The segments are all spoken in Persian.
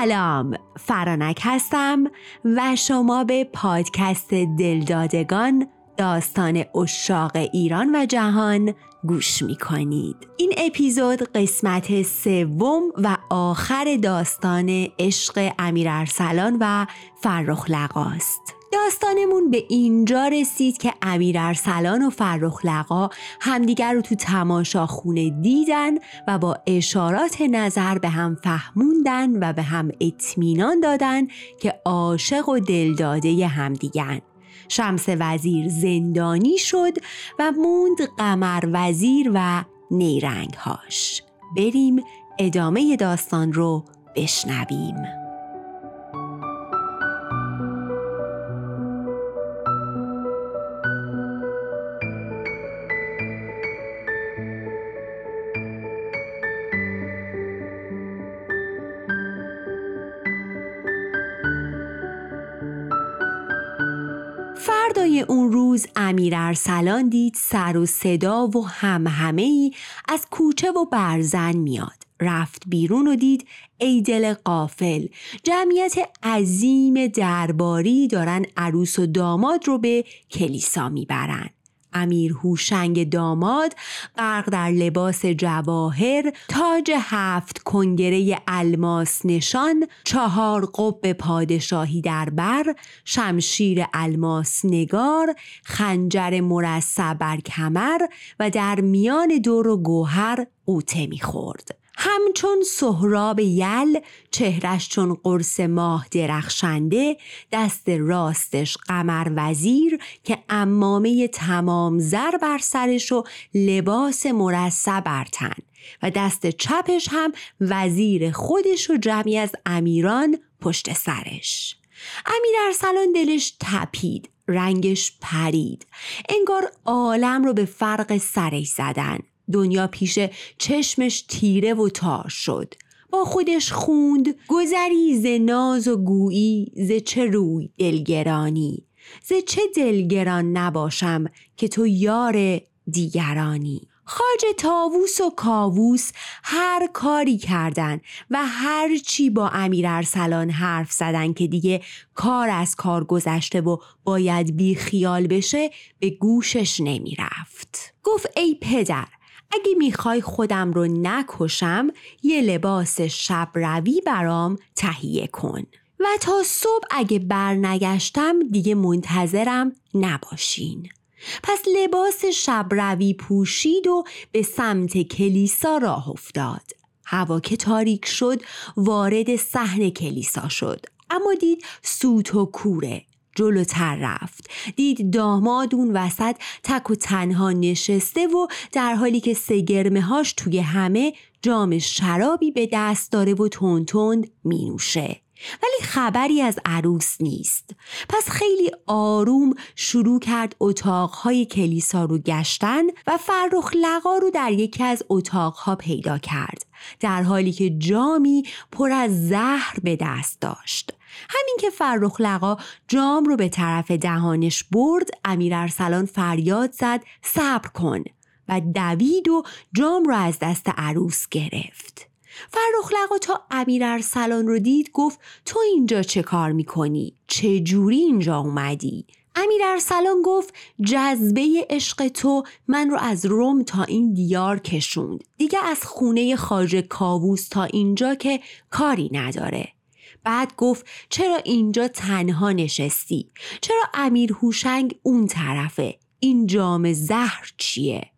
سلام فرانک هستم و شما به پادکست دلدادگان داستان اشاق ایران و جهان گوش می کنید. این اپیزود قسمت سوم و آخر داستان عشق امیر ارسلان و فرخ لقاست. داستانمون به اینجا رسید که امیر ارسلان و فرخ لقا همدیگر رو تو تماشاخونه دیدن و با اشارات نظر به هم فهموندن و به هم اطمینان دادن که عاشق و دلداده همدیگن. شمس وزیر زندانی شد و موند قمر وزیر و نیرنگهاش. بریم ادامه داستان رو بشنویم. فردای اون روز امیر ارسلان دید سر و صدا و همهمه ای از کوچه و برزن میاد. رفت بیرون و دید ای دل قافل جمعیت عظیم درباری دارن عروس و داماد رو به کلیسا می‌برن. امیر هوشنگ داماد غرق در لباس جواهر تاج هفت کنگره الماس نشان چهار قب پادشاهی در بر شمشیر الماس نگار خنجر مرصع بر کمر و در میان دور و گوهر قوطه می‌خورد. همچون سهراب یل چهرش چون قرص ماه درخشنده دست راستش قمر وزیر که امامه تمام زر بر سرش و لباس مرصع بر تن. و دست چپش هم وزیر خودش و جمعی از امیران پشت سرش. امیر ارسلان دلش تپید رنگش پرید. انگار عالم رو به فرق سرش زدن. دنیا پیش چشمش تیره و تار شد. با خودش خوند گذری ز ناز و گویی ز چه روی دلگرانی؟ ز چه دلگران نباشم که تو یار دیگرانی؟ خاج تاووس و کاووس هر کاری کردن و هر چی با امیر ارسلان حرف زدن که دیگه کار از کار گذشته و باید بی خیال بشه به گوشش نمی رفت. گفت ای پدر اگه می‌خوای خودم رو نکشم یه لباس شب روی برام تهیه کن. و تا صبح اگه برنگشتم دیگه منتظرم نباشین. پس لباس شب روی پوشید و به سمت کلیسا راه افتاد. هوا که تاریک شد وارد صحن کلیسا شد. اما دید سوت و کوره. جلوتر رفت. دید داماد اون وسط تک و تنها نشسته و در حالی که سگرمه هاش توی همه جام شرابی به دست داره و تون تند می نوشه. ولی خبری از عروس نیست. پس خیلی آروم شروع کرد اتاقهای کلیسا رو گشتن و فرخ لقا رو در یکی از اتاقها پیدا کرد. در حالی که جامی پر از زهر به دست داشت. همین که فرخ لقا جام رو به طرف دهانش برد امیر ارسلان فریاد زد صبر کن و دوید و جام رو از دست عروس گرفت فرخ لقا تا امیر ارسلان رو دید گفت تو اینجا چه کار می‌کنی؟ چه جوری اینجا اومدی؟ امیر ارسلان گفت جذبه عشق تو من رو از روم تا این دیار کشوند دیگه از خونه خاج کاووس تا اینجا که کاری نداره بعد گفت چرا اینجا تنها نشستی؟ چرا امیر هوشنگ اون طرفه؟ این جام زهر چیه؟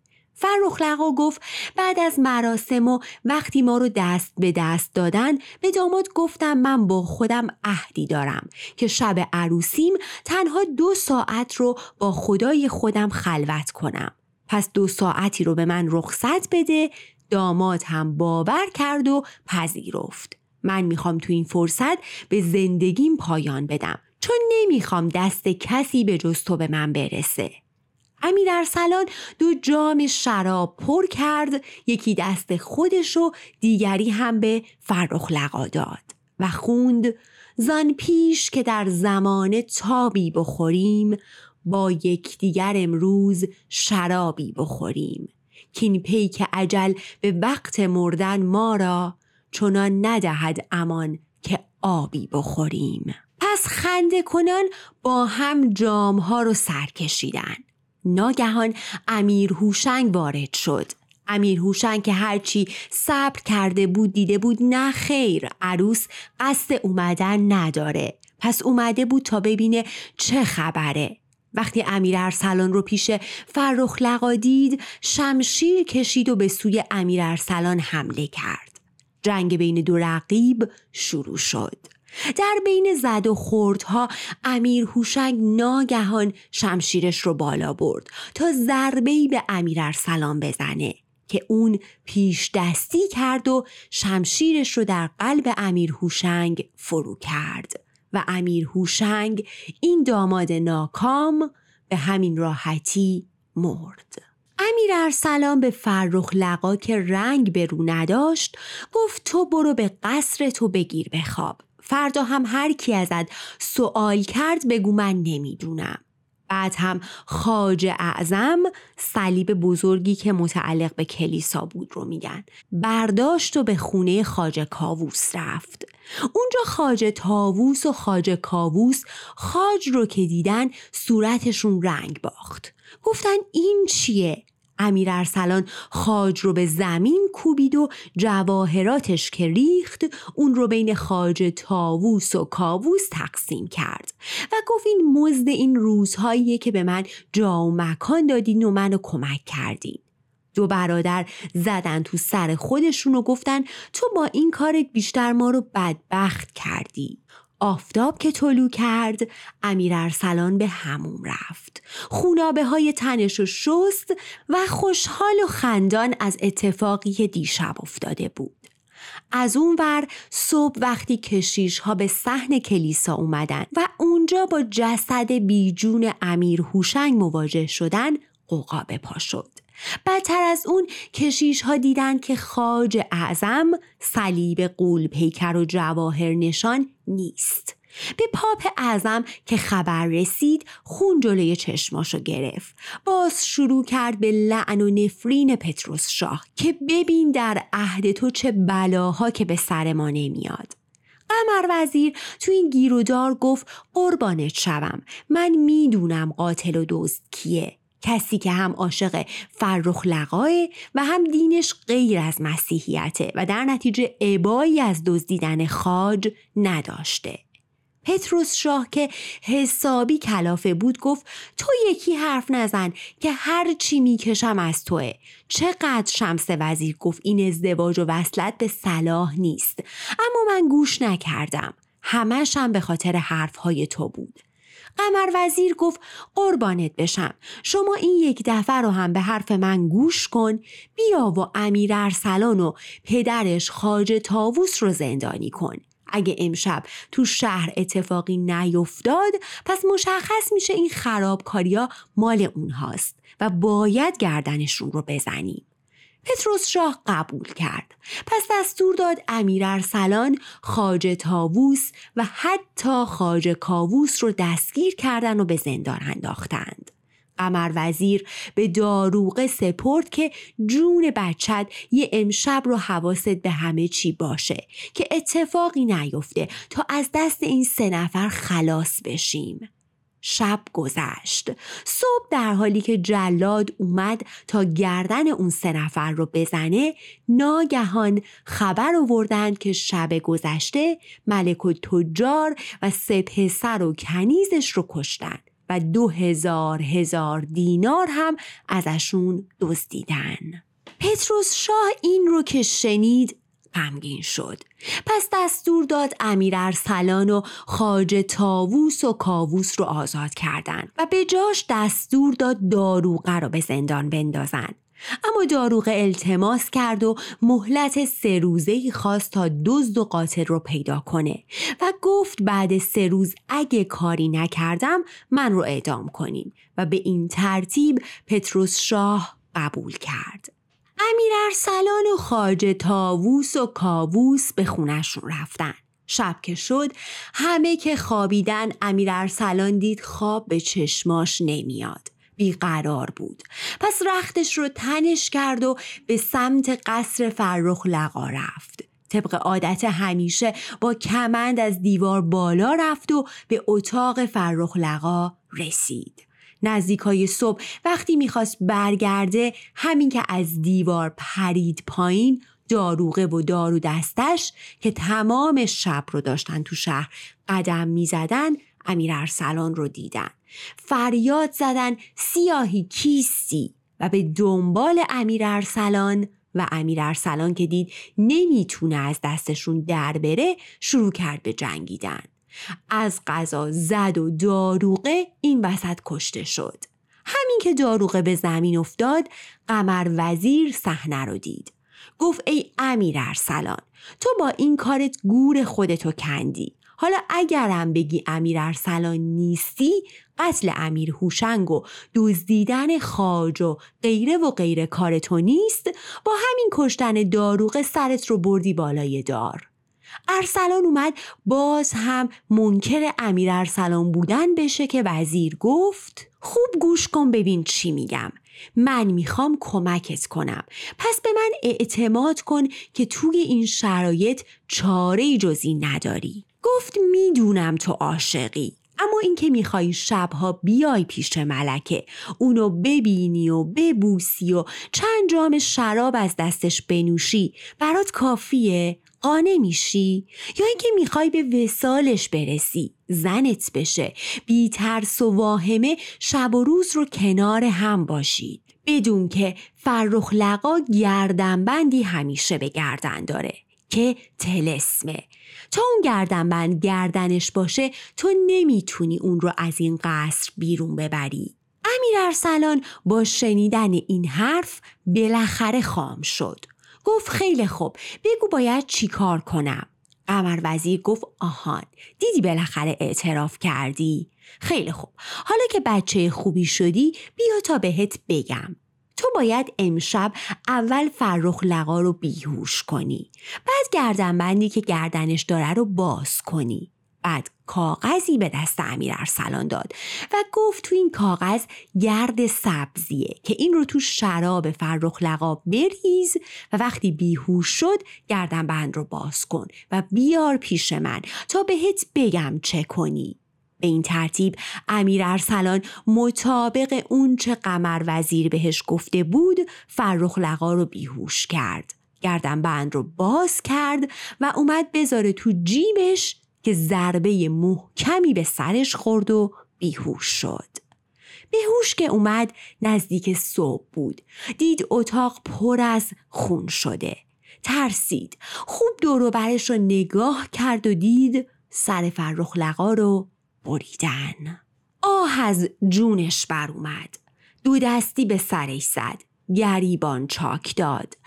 فرخ لقا گفت بعد از مراسم و وقتی ما رو دست به دست دادن به داماد گفتم من با خودم عهدی دارم که شب عروسیم تنها دو ساعت رو با خدای خودم خلوت کنم پس دو ساعتی رو به من رخصت بده داماد هم باور کرد و پذیرفت من می‌خوام تو این فرصت به زندگیم پایان بدم. چون نمی‌خوام دست کسی به جز تو به من برسه. امیر ارسلان دو جام شراب پر کرد یکی دست خودش و دیگری هم به فرخ لقا داد و خوند زان پیش که در زمان تابی بخوریم با یکدیگر امروز شرابی بخوریم. کین پی که عجل به وقت مردن ما را چنان ندهد امان که آبی بخوریم. پس خنده کنان با هم جام ها رو سر کشیدن. ناگهان امیر هوشنگ وارد شد. امیر هوشنگ که هرچی صبر کرده بود دیده بود نه خیر عروس قصد اومدن نداره. پس اومده بود تا ببینه چه خبره. وقتی امیر ارسلان رو پیش فرخ لقا دید شمشیر کشید و به سوی امیر ارسلان حمله کرد. جنگ بین دو رقیب شروع شد در بین زد و خوردها امیر هوشنگ ناگهان شمشیرش رو بالا برد تا ضربه‌ای به امیر ارسلان بزنه که اون پیش دستی کرد و شمشیرش رو در قلب امیر هوشنگ فرو کرد و امیر هوشنگ این داماد ناکام به همین راحتی مرد. امیر ارسلان به فرخ لقا که رنگ به رو نداشت گفت تو برو به قصر تو بگیر بخواب. فردا هم هر کی ازت سوال کرد بگو من نمی‌دونم. بعد هم خاج اعظم صلیب بزرگی که متعلق به کلیسا بود رو میگن برداشت و به خونه خاج کاووس رفت. اونجا خاج تاووس و خاج کاووس خاج رو که دیدن صورتشون رنگ باخت. گفتن این چیه؟ امیر ارسلان خاج رو به زمین کوبید و جواهراتش که ریخت اون رو بین خاج تاووس و کاووس تقسیم کرد و گفت این مزد این روزهاییه که به من جا و مکان دادین و منو کمک کردین. دو برادر زدن تو سر خودشون و گفتن تو با این کارت بیشتر ما رو بدبخت کردی. آفتاب که طلو کرد امیر ارسلان به هموم رفت. خونابه های تنش و شست و خوشحال و خندان از اتفاقی دیشب افتاده بود. از اون ور صبح وقتی کشیش ها به صحن کلیسا اومدن و اونجا با جسد بیجون امیر هوشنگ مواجه شدن قوقا به پا شد. بدتر از اون کشیش ها دیدن که خاج اعظم صلیب قول پیکر و جواهر نشان نیست. به پاپ اعظم که خبر رسید خون جلوی چشماشو گرفت. باز شروع کرد به لعن و نفرین پتروس شاه که ببین در عهد تو چه بلاها که به سر ما نمیاد. قمر وزیر تو این گیرودار گفت قربانت شوم. من می‌دونم قاتل و دزد کیه. کسی که هم عاشق فرخ لقاه و هم دینش غیر از مسیحیته و در نتیجه عبایی از دزدیدن خاج نداشته. پتروس شاه که حسابی کلافه بود گفت تو یکی حرف نزن که هر چی می‌کشم از توه. چقدر شمس وزیر گفت این ازدواج و وصلت به صلاح نیست. اما من گوش نکردم. همشم به خاطر حرفهای تو بود. قمر وزیر گفت قربانت بشم. شما این یک دفعه رو هم به حرف من گوش کن. بیا و امیر ارسلان و پدرش خاج تاووس رو زندانی کن. اگه امشب تو شهر اتفاقی نیفتاد پس مشخص میشه این خرابکاریا مال اونهاست و باید گردنشون رو بزنیم پتروس شاه قبول کرد. پس دستور داد امیر ارسلان خاج تاووس و حتی خاج کاووس رو دستگیر کردن و به زندان انداختند. قمر وزیر به داروغه سپرد که جون بچت یه امشب رو حواست به همه چی باشه که اتفاقی نیفته تا از دست این سه نفر خلاص بشیم. شب گذشت. صبح در حالی که جلاد اومد تا گردن اون سه نفر رو بزنه ناگهان خبر آوردند که شب گذشته ملک و تجار و سه پسر و کنیزش رو کشتن و دو هزار هزار دینار هم ازشون دزدیدن. پتروس شاه این رو که شنید غمگین شد. پس دستور داد امیر ارسلان و خاج تاووس و کاووس رو آزاد کردند و به جاش دستور داد داروغه رو به زندان بندازن اما داروغه التماس کرد و مهلت سه روزه خواست تا دزد و قاتل رو پیدا کنه و گفت بعد سه روز اگه کاری نکردم من رو اعدام کنین و به این ترتیب پتروس شاه قبول کرد. امیر ارسلان و خاج تاووس و کاووس به خونشون رفتن. شب که شد همه که خوابیدن امیر ارسلان دید خواب به چشماش نمیاد. بیقرار بود. پس رختش رو تنش کرد و به سمت قصر فرخ لقا رفت. طبق عادت همیشه با کمند از دیوار بالا رفت و به اتاق فرخ لقا رسید. نزدیکای صبح وقتی می‌خواست برگرده همین که از دیوار پرید پایین داروغه و دارو دستش که تمام شب رو داشتن تو شهر قدم می‌زدن امیر ارسلان رو دیدن. فریاد زدن سیاهی کیستی و به دنبال امیر ارسلان و امیر ارسلان که دید نمی‌تونه از دستشون در بره شروع کرد به جنگیدن. از قضا زد و داروغه این وسط کشته شد. همین که داروغه به زمین افتاد قمر وزیر صحنه رو دید. گفت ای امیر ارسلان تو با این کارت گور خودتو کندی. حالا اگرم بگی امیر ارسلان نیستی قتل امیر هوشنگ و دزدیدن خاج و غیره و غیره کار تو نیست. با همین کشتن داروغ سرت رو بردی بالای دار. ارسلان اومد. باز هم منکر امیر ارسلان بودن بشه که وزیر گفت خوب گوش کن ببین چی میگم. من می‌خوام کمکت کنم. پس به من اعتماد کن که توی این شرایط چاره جزی نداری. گفت می‌دونم تو عاشقی اما اینکه می‌خوای شبها بیای پیش ملکه. اونو ببینی و ببوسی و چند جام شراب از دستش بنوشی. برات کافیه؟ قانه میشی؟ یا اینکه می‌خوای به وسالش برسی زنت بشه. بی ترس و واهمه شب و روز رو کنار هم باشید. بدون که فرخ لقا گردنبندی همیشه به گردن داره که تلسمه. تا اون گردنبند گردنش باشه تو نمی‌تونی اون رو از این قصر بیرون ببری. امیر ارسلان با شنیدن این حرف بالاخره خام شد. گفت خیلی خوب. بگو باید چی کار کنم؟ قمر وزیر گفت آهان دیدی بالاخره اعتراف کردی؟ خیلی خوب. حالا که بچه خوبی شدی بیا تا بهت بگم. تو باید امشب اول فرخ لقا رو بیهوش کنی بعد گردنبندی که گردنش داره رو باز کنی. بعد کاغذی به دست امیر ارسلان داد و گفت تو این کاغذ گرد سبزیه که این رو تو شراب فرخ لقا بریز و وقتی بیهوش شد گردن بند رو باز کن و بیار پیش من تا بهت بگم چه کنی. به این ترتیب امیر ارسلان مطابق اون چه قمر وزیر بهش گفته بود فرخ لقا رو بیهوش کرد. گردن بند رو باز کرد و اومد بذاره تو جیبش که ضربه محکمی به سرش خورد و بیهوش شد. بهوش که اومد نزدیک صبح بود. دید اتاق پر از خون شده. ترسید. خوب دور برش رو نگاه کرد و دید سر فرخ لقا رو بریدن. آه از جونش بر اومد. دو دستی به سرش زد. گریبان چاک داد.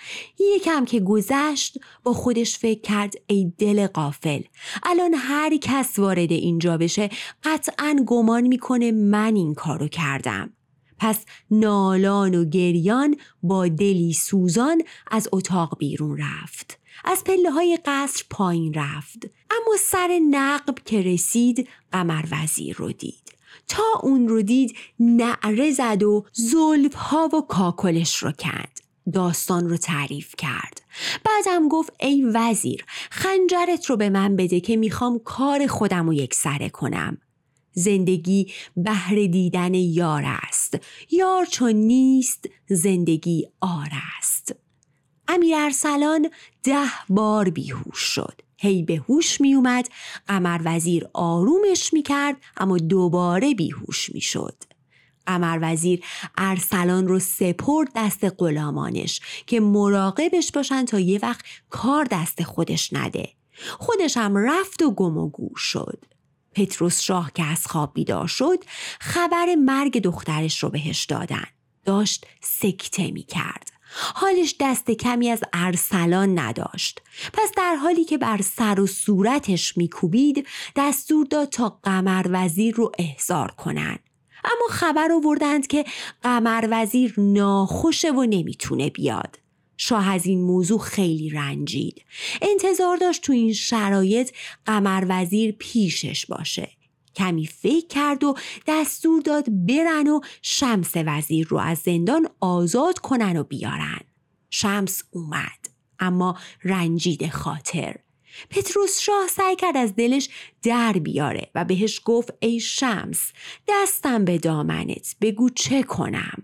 یکم که گذشت با خودش فکر کرد ای دل قافل الان هر کس وارد اینجا بشه قطعا گمان می‌کنه من این کارو کردم. پس نالان و گریان با دلی سوزان از اتاق بیرون رفت. از پله های قصر پایین رفت. اما سر نقب که رسید قمر وزیر رو دید. تا اون رو دید نعره زد و زلف ها و کاکلش رو کند داستان رو تعریف کرد. بعدم گفت ای وزیر خنجرت رو به من بده که می‌خوام کار خودم رو یک سره کنم. زندگی بهر دیدن یار است. یار چون نیست زندگی آر است. امیر ارسلان ده بار بیهوش شد. هی به هوش می اومد قمر وزیر آرومش می کرد اما دوباره بیهوش می شد. قمر وزیر ارسلان رو سپرد دست غلامانش که مراقبش باشن تا یه وقت کار دست خودش نده. خودش هم رفت و گم و گور شد. پتروس شاه که از خواب بیدار شد خبر مرگ دخترش رو بهش دادن. داشت سکته می کرد. حالش دست کمی از ارسلان نداشت. پس در حالی که بر سر و صورتش میکوبید دستور داد تا قمر وزیر رو احضار کنند. اما خبر آوردند که قمر وزیر ناخوشه و نمی‌تونه بیاد. شاه از این موضوع خیلی رنجید. انتظار داشت تو این شرایط قمر وزیر پیشش باشه. کمی فکر کرد و دستور داد برن و شمس وزیر رو از زندان آزاد کنن و بیارن. شمس اومد. اما رنجید خاطر پتروس شاه سعی کرد از دلش در بیاره و بهش گفت ای شمس دستم به دامنت بگو چه کنم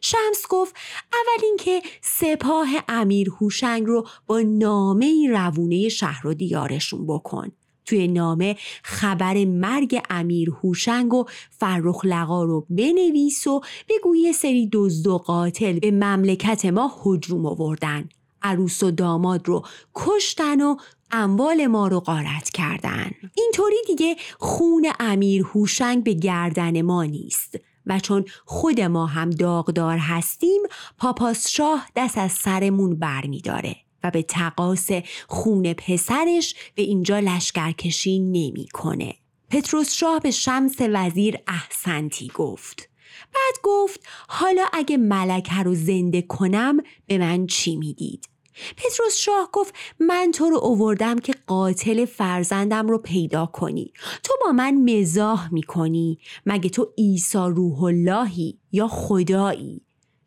شمس گفت اول اینکه سپاه امیر هوشنگ رو با نامه روونه شهر و دیارشون بکن توی نامه خبر مرگ امیر هوشنگ و فرخ لقا رو بنویس و بگو یه سری دزد و قاتل به مملکت ما هجوم آوردن. عروس و داماد رو کشتن و اموال ما رو غارت کردن. اینطوری دیگه خون امیر هوشنگ به گردن ما نیست و چون خود ما هم داغدار هستیم پاپاس شاه دست از سرمون برمیداره. و به تقاس خون پسرش به اینجا لشکرکشی نمی‌کنه. پتروس شاه به شمس وزیر احسنتی گفت. بعد گفت حالا اگه ملکه رو زنده کنم به من چی می‌دید؟ پتروس شاه گفت من تو رو اووردم که قاتل فرزندم رو پیدا کنی. تو با من مزاح می‌کنی. مگه تو عیسی روح اللهی یا خدایی؟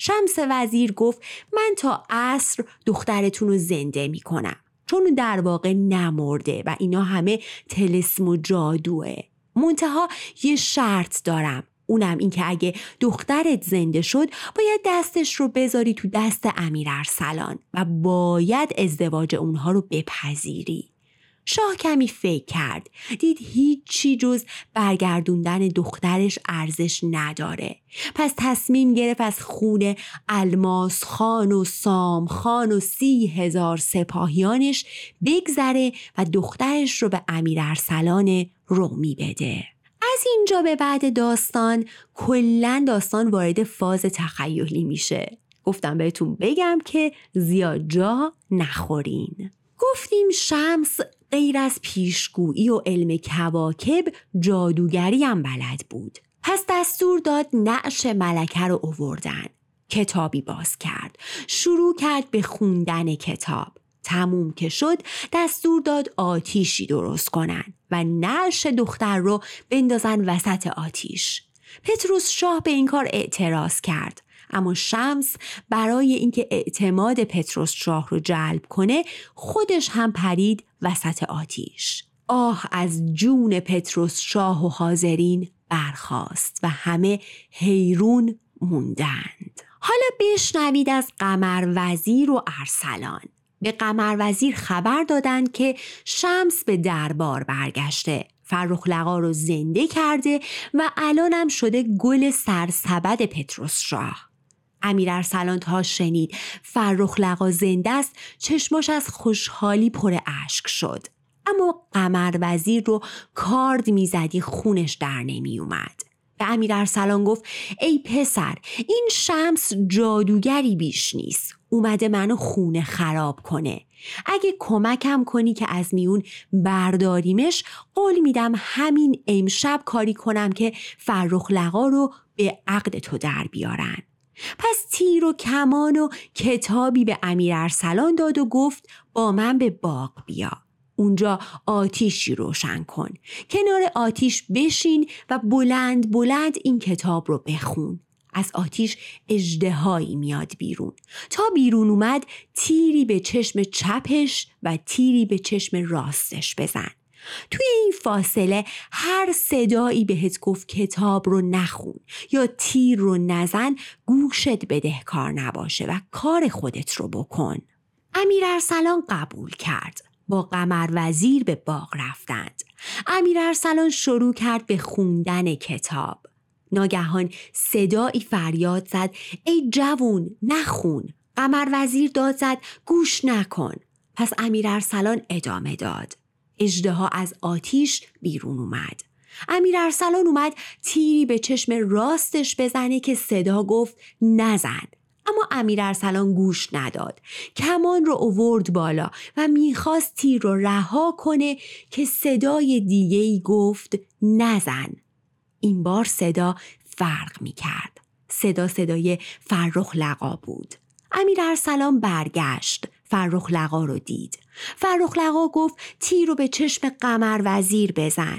شمس وزیر گفت من تا عصر دخترتون رو زنده می‌کنم. چون در واقع نمرده و اینا همه تلسم و جادوه. منتها یه شرط دارم. اونم این که اگه دخترت زنده شد باید دستش رو بذاری تو دست امیر ارسلان و باید ازدواج اونها رو بپذیری. شاه کمی فکر کرد. دید هیچی جز برگردوندن دخترش ارزش نداره. پس تصمیم گرفت از خون الماس خان و سام خان و سی هزار سپاهیانش بگذره و دخترش رو به امیر ارسلان رومی بده. از اینجا به بعد داستان کلا داستان وارد فاز تخیلی میشه. گفتم بهتون بگم که زیاد جا نخورین. گفتیم شمس غیر از پیشگویی و علم کواکب جادوگری هم بلد بود. پس دستور داد نعش ملکه رو اووردن. کتابی باز کرد. شروع کرد به خوندن کتاب. تموم که شد دستور داد آتیشی درست کنن و نعش دختر رو بندازن وسط آتیش. پتروس شاه به این کار اعتراض کرد. اما شمس برای اینکه اعتماد پتروس شاه رو جلب کنه خودش هم پرید وسط آتیش. آه از جون پتروس شاه و حاضرین برخاست و همه حیرون موندند. حالا بشنوید از قمر وزیر و ارسلان. به قمر وزیر خبر دادند که شمس به دربار برگشته فرخ لقا رو زنده کرده و الانم شده گل سرسبد پتروس شاه. امیر ارسلان تا شنید. فرخ لقا زنده است. چشماش از خوشحالی پر اشک شد. اما قمر وزیر رو کارد می‌زدی خونش در نمی اومد به امیر ارسلان گفت ای پسر این شمس جادوگری بیش نیست. اومده منو خونه خراب کنه. اگه کمکم کنی که از میون برداریمش قول میدم همین امشب کاری کنم که فرخ لقا رو به عقد تو در بیارن. پس تیر و کمان و کتابی به امیر ارسلان داد و گفت با من به باغ بیا. اونجا آتیشی روشن کن. کنار آتیش بشین و بلند بلند این کتاب رو بخون. از آتیش اجدهایی میاد بیرون. تا بیرون اومد تیری به چشم چپش و تیری به چشم راستش بزن. توی این فاصله هر صدایی بهت گفت کتاب رو نخون یا تیر رو نزن گوشت بدهکار نباشه و کار خودت رو بکن. امیر ارسلان قبول کرد. با قمر وزیر به باغ رفتند. امیر ارسلان شروع کرد به خوندن کتاب. ناگهان صدایی فریاد زد. ای جوون نخون. قمر وزیر داد زد گوش نکن. پس امیر ارسلان ادامه داد. اجدها از آتیش بیرون اومد امیر ارسلان اومد تیری به چشم راستش بزنه که صدا گفت نزن اما امیر ارسلان گوش نداد کمان رو اوورد بالا و می‌خواست تیر رو رها کنه که صدای دیگه ای گفت نزن این بار صدا فرق می کرد. صدا صدای فرخ لقا بود. امیر ارسلان برگشت. فرخ لقا رو دید. فرخ لقا گفت تیر رو به چشم قمر وزیر بزن.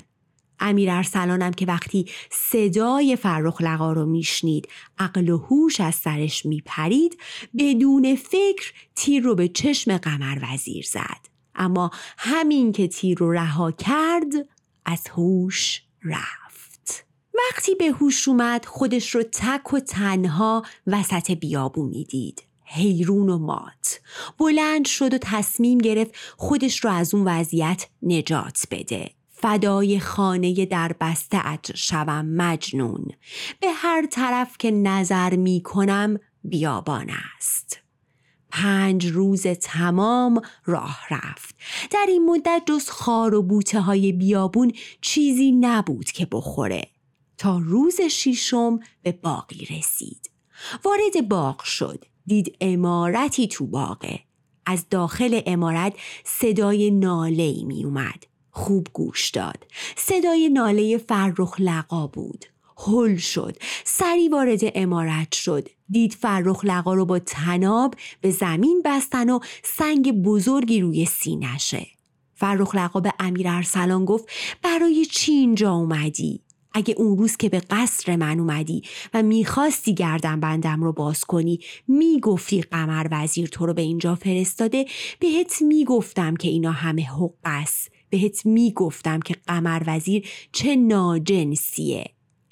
امیر ارسلانم که وقتی صدای فرخ لقا رو میشنید عقل و هوش از سرش میپرید بدون فکر تیر رو به چشم قمر وزیر زد اما همین که تیر رو رها کرد از هوش رفت وقتی به هوش اومد خودش رو تک و تنها وسط بیابونی دید حیرون و مات. بلند شد و تصمیم گرفت خودش رو از اون وضعیت نجات بده. فدای خانه در بسته اج شوم مجنون. به هر طرف که نظر می کنم بیابان است. پنج روز تمام راه رفت. در این مدت جز خار و بوته های بیابون چیزی نبود که بخوره. تا روز شیشم به باقی رسید. وارد باغ شد. دید امارتی تو باغه. از داخل امارت صدای ناله می اومد خوب گوش داد. صدای ناله فرخ لقا بود. هل شد. سری وارد امارت شد. دید فرخ لقا رو با تناب به زمین بستن و سنگ بزرگی روی سینشه فرخ لقا به امیر ارسلان گفت برای چی اینجا اومدی؟ اگه اون روز که به قصر من اومدی و می‌خواستی گردن بندم رو باز کنی می‌گفتی قمر وزیر تو رو به اینجا فرستاده بهت می‌گفتم که اینا همه حق است. بهت می‌گفتم که قمر وزیر چه ناجنسیه.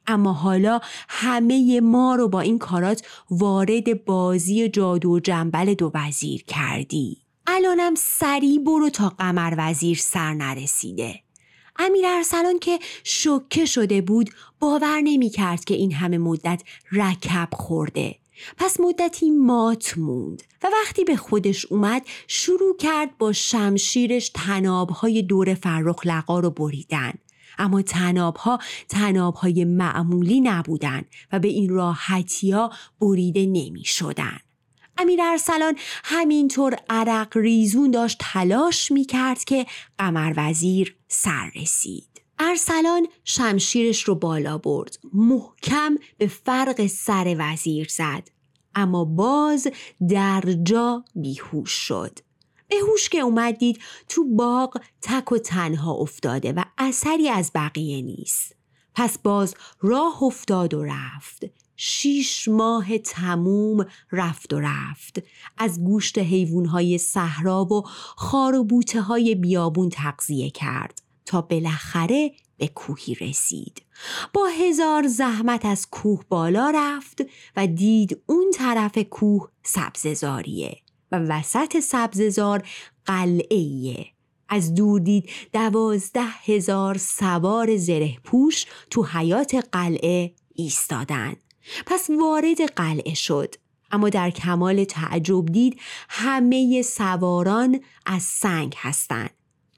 اما حالا همه ما رو با این کارات وارد بازی جادو و جنبل دو وزیر کردی. الانم سری برو تا قمر وزیر سر نرسیده. امیر ارسلان که شکه شده بود باور نمی کرد که این همه مدت رکب خورده پس مدتی مات موند و وقتی به خودش اومد شروع کرد با شمشیرش تنابهای دور فرخ لقا رو بریدن اما تنابها تنابهای معمولی نبودن و به این راحتی ها بریده نمی شدن. امیر ارسلان همینطور عرق ریزون داشت تلاش می کرد که قمر وزیر سر رسید. ارسلان شمشیرش رو بالا برد. محکم به فرق سر وزیر زد. اما باز در جا بیهوش شد. به هوش که اومد دید تو باغ تک و تنها افتاده و اثری از بقیه نیست. پس باز راه افتاد و رفت. شیش ماه تموم رفت و رفت. از گوشت حیوانهای صحرا و خار و بوته های بیابون تغذیه کرد تا بالاخره به کوهی رسید. با هزار زحمت از کوه بالا رفت و دید اون طرف کوه سبززاریه و وسط سبززار قلعه از دور دید دوازده هزار سوار زره پوش تو حیات قلعه ایستادن. پس وارد قلعه شد. اما در کمال تعجب دید همه سواران از سنگ هستند.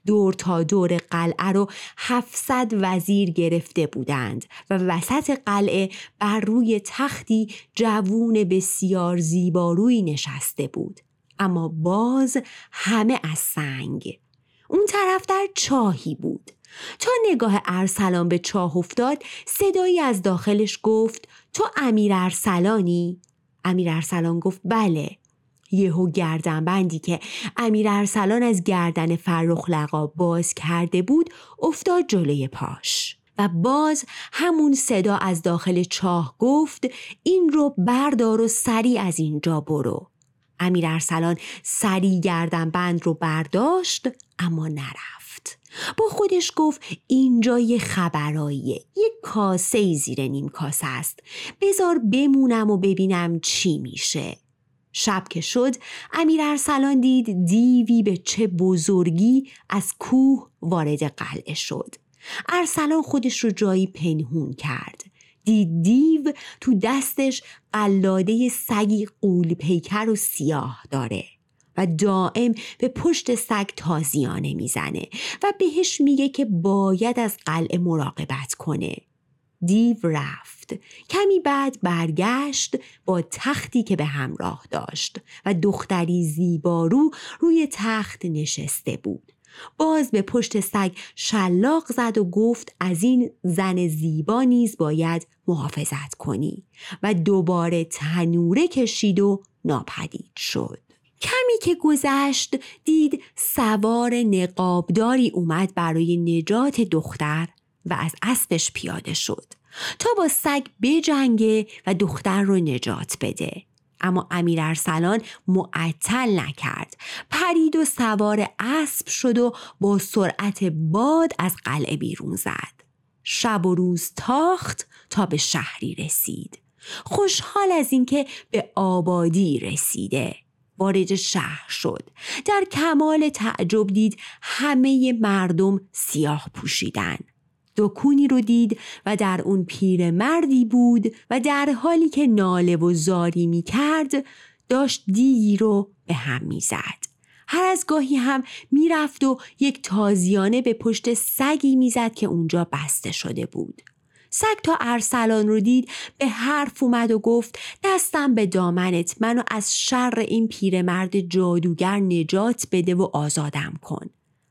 دور تا دور قلعه رو 700 وزیر گرفته بودند و وسط قلعه بر روی تختی جوون بسیار زیبارویی نشسته بود. اما باز همه از سنگ. اون طرف در چاهی بود. تا نگاه ارسلان به چاه افتاد صدایی از داخلش گفت تو امیر ارسلانی؟ امیر ارسلان گفت بله. یهو بندی که امیر ارسلان از گردن فرخ لقا باز کرده بود افتاد جلوی پاش و باز همون صدا از داخل چاه گفت این رو بردار و سری از اینجا برو. امیر ارسلان سری بند رو برداشت اما نرفت. با خودش گفت اینجا یه خبراییه یه کاسه زیر نیم کاسه است. بزار بمونم و ببینم چی میشه. شب که شد امیر ارسلان دید دیوی به چه بزرگی از کوه وارد قلعه شد. ارسلان خودش رو جایی پنهون کرد. دید دیو تو دستش قلاده سگی قول پیکر و سیاه داره. و دائم به پشت سگ تازیانه می‌زنه و بهش میگه که باید از قلعه مراقبت کنه. دیو رفت. کمی بعد برگشت با تختی که به همراه داشت و دختری زیبارو روی تخت نشسته بود. باز به پشت سگ شلاق زد و گفت از این زن زیبا نیز باید محافظت کنی و دوباره تنوره کشید و ناپدید شد. کمی که گذشت دید سوار نقابداری اومد برای نجات دختر و از اسبش پیاده شد تا با سگ بجنگه و دختر رو نجات بده. اما امیر ارسلان معطل نکرد. پرید و سوار اسب شد و با سرعت باد از قلعه بیرون زد. شب و روز تاخت تا به شهری رسید. خوشحال از اینکه به آبادی رسیده. وارد شهر شد در کمال تعجب دید همه مردم سیاه پوشیدن دکونی رو دید و در اون پیر مردی بود و در حالی که ناله و زاری می کرد داشت دیگی رو به هم می زد. هر از گاهی هم می‌رفت و یک تازیانه به پشت سگی می‌زد که اونجا بسته شده بود. سگ تا ارسلان رو دید به حرف اومد و گفت دستم به دامنت منو از شر این پیرمرد جادوگر نجات بده و آزادم کن.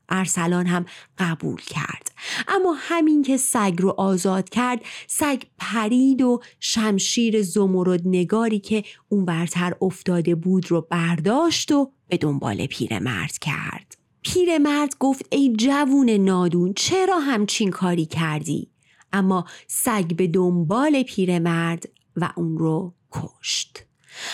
ارسلان هم قبول کرد. اما همین که سگ رو آزاد کرد سگ پرید و شمشیر زمرد نگاری که اون برتر افتاده بود رو برداشت و به دنبال پیرمرد کرد. پیرمرد گفت ای جوون نادون چرا همچین کاری کردی؟ اما سگ به دنبال پیرمرد و اون رو کشت.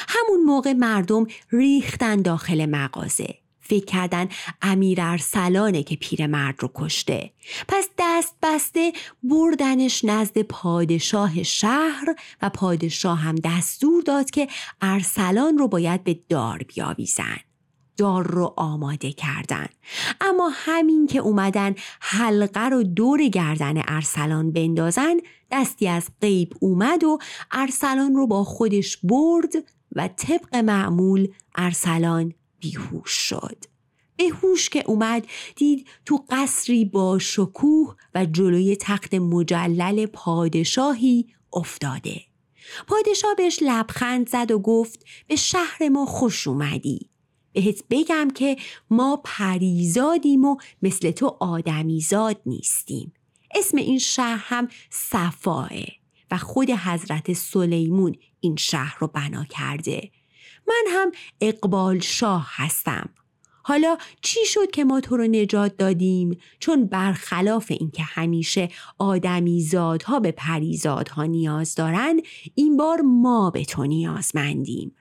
همون موقع مردم ریختن داخل مغازه. فکر کردن امیر ارسلانه که پیرمرد رو کشته. پس دست بسته بردنش نزد پادشاه شهر و پادشاه هم دستور داد که ارسلان رو باید به دار بیاویزن. دار رو آماده کردن. اما همین که اومدن حلقه رو دور گردن ارسلان بندازن دستی از غیب اومد و ارسلان رو با خودش برد و طبق معمول ارسلان بیهوش شد. به هوش که اومد دید تو قصری با شکوه و جلوی تخت مجلل پادشاهی افتاده. پادشاه بهش لبخند زد و گفت به شهر ما خوش اومدی. بهت بگم که ما پریزادیم و مثل تو آدمیزاد نیستیم. اسم این شهر هم صفاه و خود حضرت سلیمون این شهر رو بنا کرده. من هم اقبال شاه هستم. حالا چی شد که ما تو رو نجات دادیم؟ چون برخلاف اینکه همیشه آدمی زادها به پریزادها نیاز دارن این بار ما به تو نیازمندیم.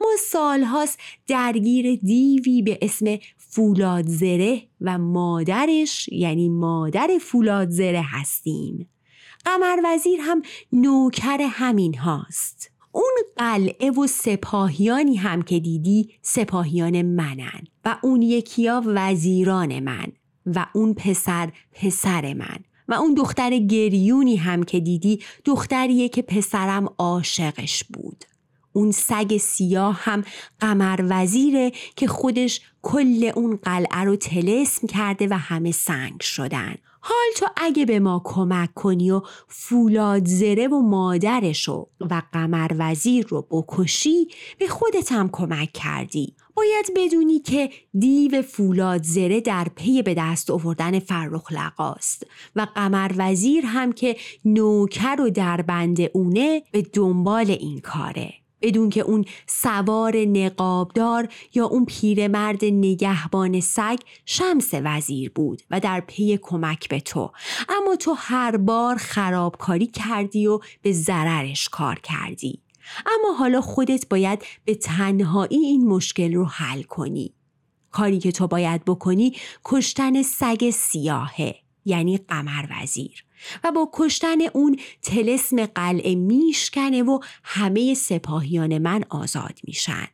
ما سالهاست درگیر دیوی به اسم فولاد زره و مادرش یعنی مادر فولاد زره هستیم. قمر وزیر هم نوکر همین هاست. اون قلعه و سپاهیانی هم که دیدی سپاهیان منن و اون یکیا وزیران من و اون پسر پسر من و اون دختر گریونی هم که دیدی دختریه که پسرم عاشقش بود. اون سگ سیاه هم قمر وزیره که خودش کل اون قلعه رو تلسم کرده و همه سنگ شدن. حال تو اگه به ما کمک کنی و فولاد زره و مادرشو و قمر وزیر رو بکشی به خودت هم کمک کردی. باید بدونی که دیو فولاد زره در پی به دست آوردن فرخ لقاست و قمر وزیر هم که نوکر و در بند اونه به دنبال این کاره. بدون که اون سوار نقابدار یا اون پیرمرد نگهبان سگ شمس وزیر بود و در پی کمک به تو. اما تو هر بار خرابکاری کردی و به ضررش کار کردی. اما حالا خودت باید به تنهایی این مشکل رو حل کنی. کاری که تو باید بکنی کشتن سگ سیاهه یعنی قمر وزیر. و با کشتن اون تلسم قلعه میشکنه و همه سپاهیان من آزاد میشن.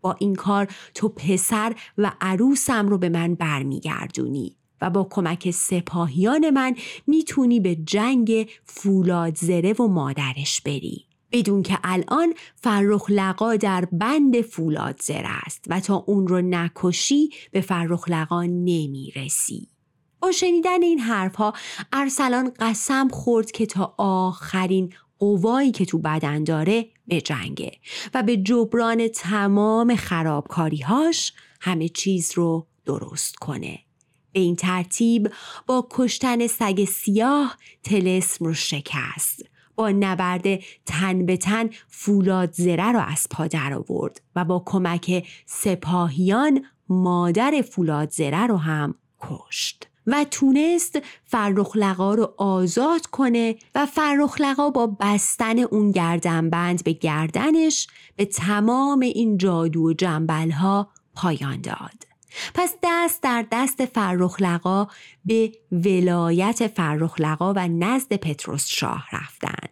با این کار تو پسر و عروسم رو به من برمیگردونی و با کمک سپاهیان من می‌تونی به جنگ فولاد زره و مادرش بری. بدون که الان فرخ لقا در بند فولاد زره است و تا اون رو نکشی به فرخ لقا نمی‌رسی. با شنیدن این حرفها ارسلان قسم خورد که تا آخرین قوایی که تو بدن داره به جنگه و به جبران تمام خرابکاریهاش همه چیز رو درست کنه. به این ترتیب با کشتن سگ سیاه تلسم رو شکست. با نبرد تن به تن فولاد زره رو از پا در آورد و با کمک سپاهیان مادر فولاد زره رو هم کشت. و تونست فرخلقا رو آزاد کنه و فرخلقا با بستن اون گردنبند به گردنش به تمام این جادو و جنبلها پایان داد. پس دست در دست فرخلقا به ولایت فرخلقا و نزد پتروس شاه رفتند.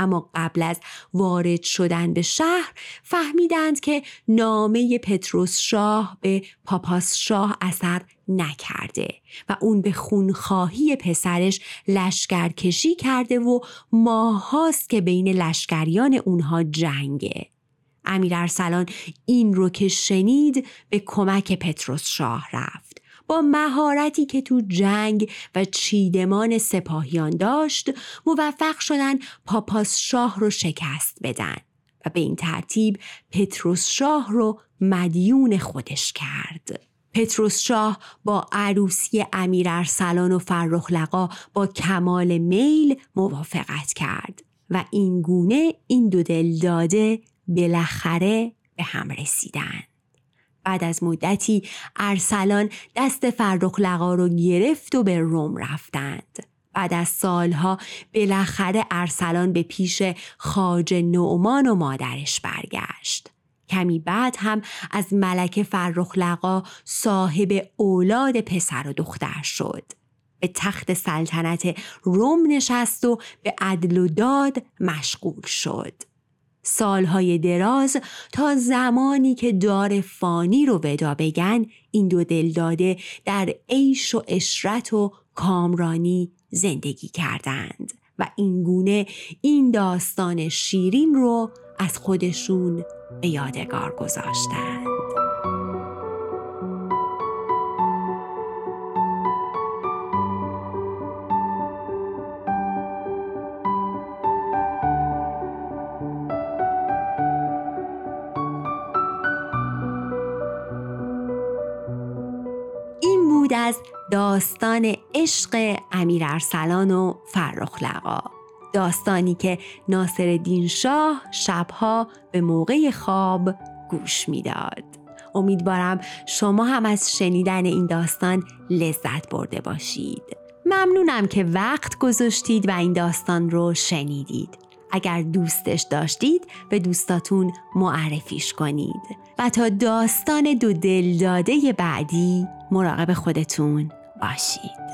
اما قبل از وارد شدن به شهر فهمیدند که نامه پتروس شاه به پاپاس شاه اثر نکرده و اون به خونخواهی پسرش لشکرکشی کرده و ماهاست که بین لشکریان اونها جنگه. امیر ارسلان این رو که شنید به کمک پتروس شاه رفت. با مهارتی که تو جنگ و چیدمان سپاهیان داشت موفق شدن پاپاس شاه رو شکست بدن و به این ترتیب پتروس شاه رو مدیون خودش کرد. پتروس شاه با عروسی امیر ارسلان و فرخلقا با کمال میل موافقت کرد و این گونه این دو دل داده بالاخره به هم رسیدن. بعد از مدتی ارسلان دست فرخلقا رو گرفت و به روم رفتند. بعد از سالها بالاخره ارسلان به پیش خاج نعمان و مادرش برگشت. کمی بعد هم از ملک فرخلقا صاحب اولاد پسر و دختر شد. به تخت سلطنت روم نشست و به عدل و داد مشغول شد. سالهای دراز تا زمانی که دار فانی رو ودا بگن این دو دلداده در عیش و اشرت و کامرانی زندگی کردند و این گونه این داستان شیرین رو از خودشون به یادگار گذاشتند. داستان عشق امیر ارسلان و فرخلقا داستانی که ناصر دین شاه شبها به موقع خواب گوش می‌داد. امیدوارم شما هم از شنیدن این داستان لذت برده باشید. ممنونم که وقت گذاشتید و این داستان رو شنیدید. اگر دوستش داشتید به دوستاتون معرفیش کنید و تا داستان دو دل داده بعدی مراقب خودتون باشید